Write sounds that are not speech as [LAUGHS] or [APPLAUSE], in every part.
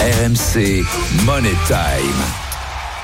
RMC Money Time.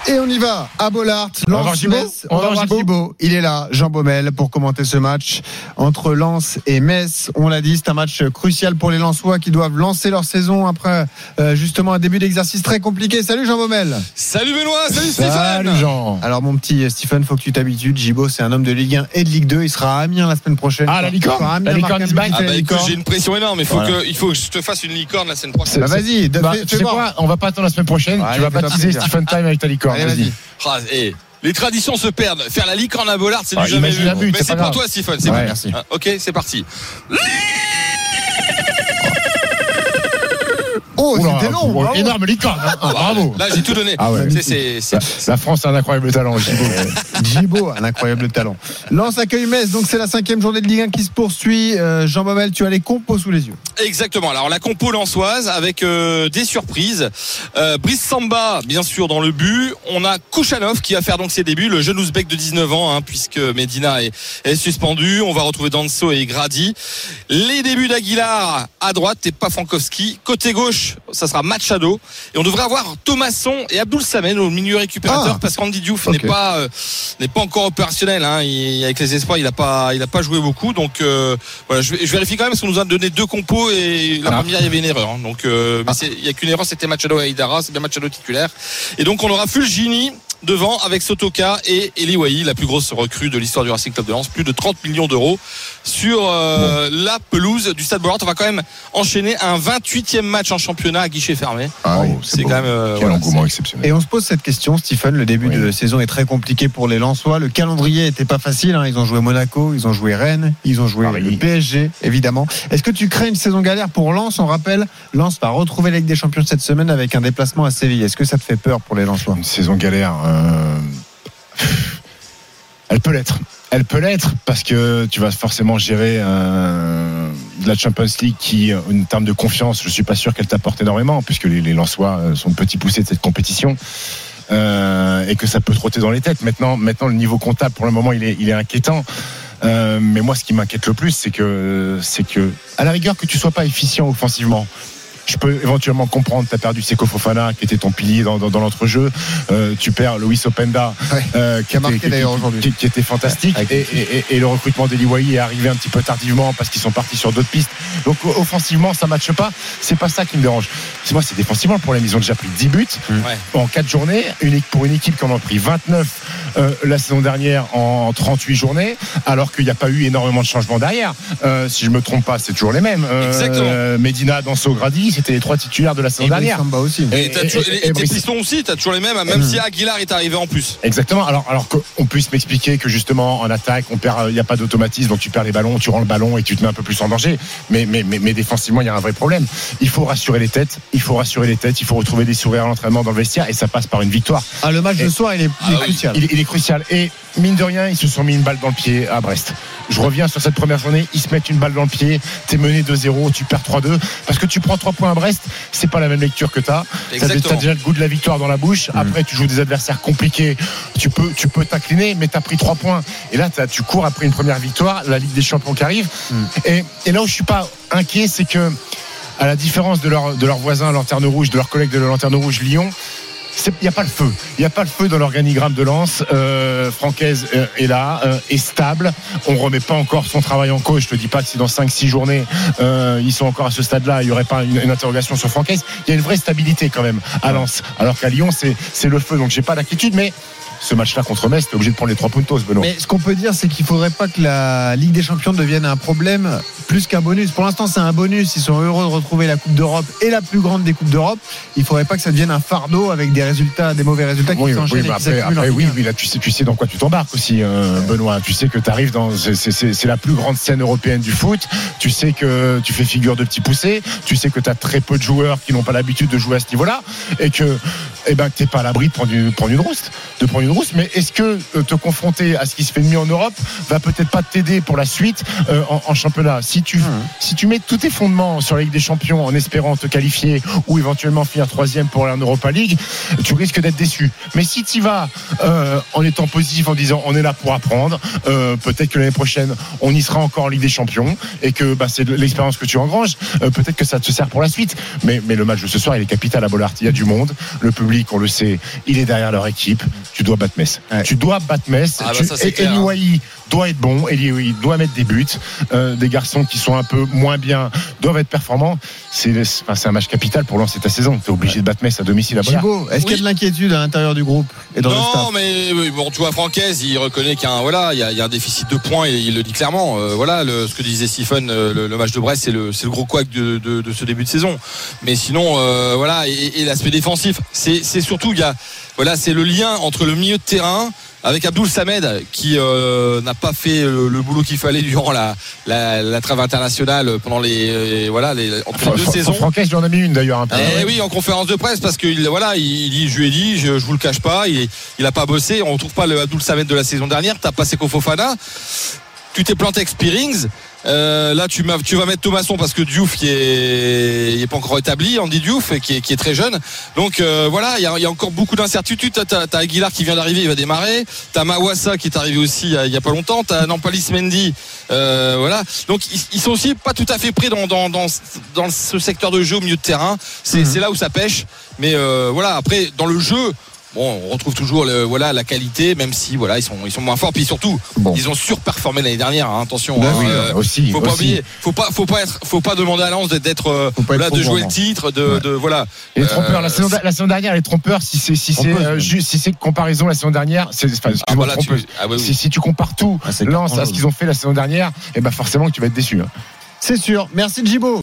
Et on y va à Bollard. On va voir Lens, Thibaut Metz. On va voir. Il est là, Jean Baumel, pour commenter ce match entre Lens et Metz. On l'a dit, c'est un match crucial pour les Lensois qui doivent lancer leur saison après euh, justement un début d'exercice très compliqué. Salut Jean Baumel. Salut Benoît, salut, Salut Stéphane. Jean. Alors mon petit Stephen, faut que tu t'habitues. Gibo, c'est un homme de Ligue 1 et de Ligue 2. Il sera à Amiens la semaine prochaine. Ah, la licorne à Amiens, La licorne Ah bah licorne. j'ai une pression énorme, il faut, Voilà. que, il faut que je te fasse une licorne la semaine prochaine. Bah, vas-y, Bah, fais- tu fais quoi On va pas attendre la semaine prochaine. Allez, tu vas baptiser. Stephen Time avec ta licorne. Allez, Vas-y. Ah, et les traditions se perdent. Faire la licorne à Bollard, c'est Ah, du jamais vu. but, Mais c'est pas pour toi, Stephen. C'est Ouais, bon. merci. Ah, ok, c'est parti. Oh, c'était long. bravo. Énorme licorne. hein. Ah, Bravo. Là, j'ai tout donné. Ah ouais. C'est- c'est- c'est- La France a un incroyable talent, Gibo. [LAUGHS] Gibo, un incroyable talent. Lens accueille Metz, donc c'est la cinquième journée de Ligue 1 qui se poursuit. Euh, Jean Baumel, tu as les compos sous les yeux. Exactement. Alors la compo lançoise avec euh, des surprises. Euh, Brice Samba, bien sûr, dans le but. On a Kouchanov qui va faire donc ses débuts, le jeune ouzbek de 19 ans, hein, puisque Medina est, est suspendu. On va retrouver Danso et Grady. Les débuts d'Aguilar à droite et pas Frankowski. Côté gauche, ça sera Machado. Et on devrait avoir Thomasson et Abdoul Samen au milieu récupérateur Ah. parce qu'Andy Diouf n'est pas euh, n'est pas encore opérationnel. Hein. Il- avec les espoirs, il a pas il a pas joué beaucoup. Donc euh, voilà, je, je vérifie quand même parce qu'on nous a donné deux compos et la Ah. première il y avait une erreur. hein. Donc euh, mais c'est- il y a qu'une erreur, c'était Machado et Aïdara, c'est bien Machado titulaire. Et donc on aura Fulgini devant avec Sotoka et Eli Wahi, la plus grosse recrue de l'histoire du Racing Club de Lens, plus de 30 millions d'euros sur euh, la pelouse du Stade Bollard. On va quand même enchaîner un 28e match en championnat à guichet fermé. Ah oui, c'est quand même euh, Quel voilà, engouement exceptionnel. Et on se pose cette question, Stephen. Le début Oui. de saison est très compliqué pour les Lensois. Le calendrier était pas facile. hein. Ils ont joué Monaco, ils ont joué Rennes, ils ont joué Paris. le PSG, évidemment. Est-ce que tu crées une saison galère pour Lens? On rappelle, Lens va retrouver la Ligue des Champions cette semaine avec un déplacement à Séville. Est-ce que ça te fait peur pour les Lensois? Une saison galère. euh, Elle peut l'être. Elle peut l'être parce que tu vas forcément gérer euh, la Champions League qui, en termes de confiance, je suis pas sûr qu'elle t'apporte énormément puisque les, les Lensois euh, sont petits poussés de cette compétition. euh, et que ça peut trotter dans les têtes. Maintenant, maintenant le niveau comptable pour le moment il est, inquiétant. Euh, mais moi, ce qui m'inquiète le plus, c'est que, c'est que, à la rigueur, que tu sois pas efficient offensivement. Je peux éventuellement comprendre, tu as perdu Seko Fofana, qui était ton pilier dans, dans, dans l'entrejeu. Euh, tu perds Luis Openda, Ouais. euh, qui, Qui a marqué était- qui- d'ailleurs aujourd'hui. qui- qui était fantastique. Et, le et- et- et le recrutement d'Eli Wahi est arrivé un petit peu tardivement parce qu'ils sont partis sur d'autres pistes. Donc offensivement, ça ne matche pas. C'est pas ça qui me dérange. C'est moi, c'est défensivement le problème. Ils ont déjà pris 10 buts Ouais. en 4 journées. Une, pour une équipe qui en a pris 29 euh, la saison dernière en 38 journées, alors qu'il n'y a pas eu énormément de changements derrière. Euh, si je me trompe pas, c'est toujours les mêmes. Euh, Exactement. Medina, Danso, Grady, c'était les trois titulaires de la saison Et dernière. Samba aussi. Et, Et- toujours- et- et et tes Brice- pistons aussi, t'as toujours les mêmes, hein, même si Aguilar est arrivé en plus. Exactement. Alors, alors qu'on puisse m'expliquer que justement en attaque, on perd, il n'y a pas d'automatisme, donc tu perds les ballons, tu rends le ballon et tu te mets un peu plus en danger. Mais, mais, mais, mais défensivement, il y a un vrai problème. Il faut rassurer les têtes. Il faut rassurer les têtes. Il faut retrouver des sourires à l'entraînement dans le vestiaire et ça passe par une victoire. Ah, le match de soir, il est, il est Ah crucial. Il, est- il est crucial. Et mine de rien, ils se sont mis une balle dans le pied à Brest. Je reviens sur cette première journée. Ils se mettent une balle dans le pied. T'es mené 2-0, tu perds 3-2. Parce que tu prends 3 points à Brest, c'est pas la même lecture que t'as. T'as déjà le goût de la victoire dans la bouche. Après, tu joues des adversaires compliqués. Tu peux, tu peux t'incliner, mais t'as pris 3 points. Et là, tu cours après une première victoire, la Ligue des Champions qui arrive. Et, et là où je suis pas inquiet, c'est que, à la différence de leurs de leurs voisins Lanterne Rouge, de leurs collègues de la Lanterne Rouge Lyon, il n'y a pas le feu. Il n'y a pas le feu dans l'organigramme de Lens. Euh, Francaise euh, est là, euh, est stable. On remet pas encore son travail en cause. Je te dis pas que si dans 5-6 journées, euh, ils sont encore à ce stade-là, il n'y aurait pas une, une interrogation sur Francaise. Il y a une vraie stabilité quand même à Lens. Alors qu'à Lyon, c'est c'est le feu. Donc j'ai pas d'inquiétude. Mais ce match-là contre Metz, t'es obligé de prendre les trois puntos, Benoît. Mais ce qu'on peut dire, c'est qu'il faudrait pas que la Ligue des Champions devienne un problème plus qu'un bonus. Pour l'instant, c'est un bonus. Ils sont heureux de retrouver la Coupe d'Europe et la plus grande des Coupes d'Europe. Il faudrait pas que ça devienne un fardeau avec des résultats, des mauvais résultats qui Oui, s'enchaînent oui, qui après, après, oui, 1. oui, là, tu sais, tu sais dans quoi tu t'embarques aussi, euh, Benoît. Tu sais que tu arrives dans, c'est la plus grande scène européenne du foot. Tu sais que tu fais figure de petit poussé. Tu sais que tu as très peu de joueurs qui n'ont pas l'habitude de jouer à ce niveau-là et que eh ben, que t'es pas à l'abri de prendre une, prendre une rousse, de prendre une rousse. Mais est-ce que euh, te confronter à ce qui se fait de mieux en Europe va peut-être pas t'aider pour la suite euh, en, en championnat? Si tu, si tu mets tous tes fondements sur la Ligue des Champions en espérant te qualifier ou éventuellement finir troisième pour aller en Europa League, tu risques d'être déçu. Mais si tu vas euh, en étant positif, en disant on est là pour apprendre, euh, peut-être que l'année prochaine on y sera encore en Ligue des Champions et que bah, c'est l'expérience que tu engranges, peut-être que ça te sert pour la suite. Mais, mais le match de ce soir, il est capital à Bollard. Il y a du monde, le public, on le sait, il est derrière leur équipe. Tu dois battre Metz. Ouais. Tu dois battre Metz. Ah bah Tu- ça, c'est et hein. Doit être bon, Wahi doit mettre des buts. Euh, des garçons qui sont un peu moins bien doivent être performants. C'est enfin, un match capital pour lancer ta saison. Tu es obligé de battre Metz à domicile à. Thibaut, est-ce qu'il y a de l'inquiétude à l'intérieur du groupe et dans le non, staff mais bon, tu vois, Francaise, il reconnaît qu'il y a un, voilà, il y a, il y a un déficit de points et il le dit clairement. Euh, voilà, le- ce que disait Stephen, euh, le, le match de Brest, c'est le, gros couac de, de, de ce début de saison. Mais sinon, euh, voilà, et, et l'aspect défensif, c'est, c'est surtout, il y a, voilà, c'est le lien entre le milieu de terrain avec Abdoul Samed qui euh, n'a pas fait le, le boulot qu'il fallait durant la, la, la trêve internationale pendant les, euh, voilà, les, entre les deux saisons. Francaise, lui en a mis une d'ailleurs un peu. Eh oui, en conférence de presse, parce que il- voilà, il je lui ai dit, je, je vous le cache pas, il, il a pas bossé. On retrouve pas le Abdul Samed de la saison dernière. T'as passé Fofana. Tu t'es planté avec Spearings. Euh, là, tu, vas mettre Thomasson parce que Diouf qui est, il est pas encore établi, Andy Diouf qui est, qui est très jeune. Donc euh, voilà, il y a, il y a encore beaucoup d'incertitudes. T'as, Aguilar qui vient d'arriver, il va démarrer. T'as Mawassa qui est arrivé aussi il y a, il y a pas longtemps. T'as Nampalis Mendy, euh, voilà. Donc ils, ils sont aussi pas tout à fait prêts dans, dans, dans, dans ce secteur de jeu au milieu de terrain. C'est, Mhm. là où ça pêche. Mais euh, voilà, après dans le jeu. Bon, on retrouve toujours le, voilà la qualité, même si voilà ils sont ils sont moins forts. Puis surtout, Bon. ils ont surperformé l'année dernière. hein, attention, Bah hein, oui, euh, aussi. faut pas aussi. oublier, faut pas, faut pas être, faut pas demander à Lens d'être- d'être, euh, trop de jouer le titre, de, de voilà. Et les Euh, trompeurs, la, saison, la saison dernière, les trompeurs, si c'est si c'est euh, si c'est comparaison la saison dernière, c'est enfin, Ah, voilà, tu- ah, oui. Si, si tu compares tout Ah, c'est Lens à ce qu'ils ont fait la saison dernière, et ben forcément que tu vas être déçu. hein. C'est sûr. Merci Djibo.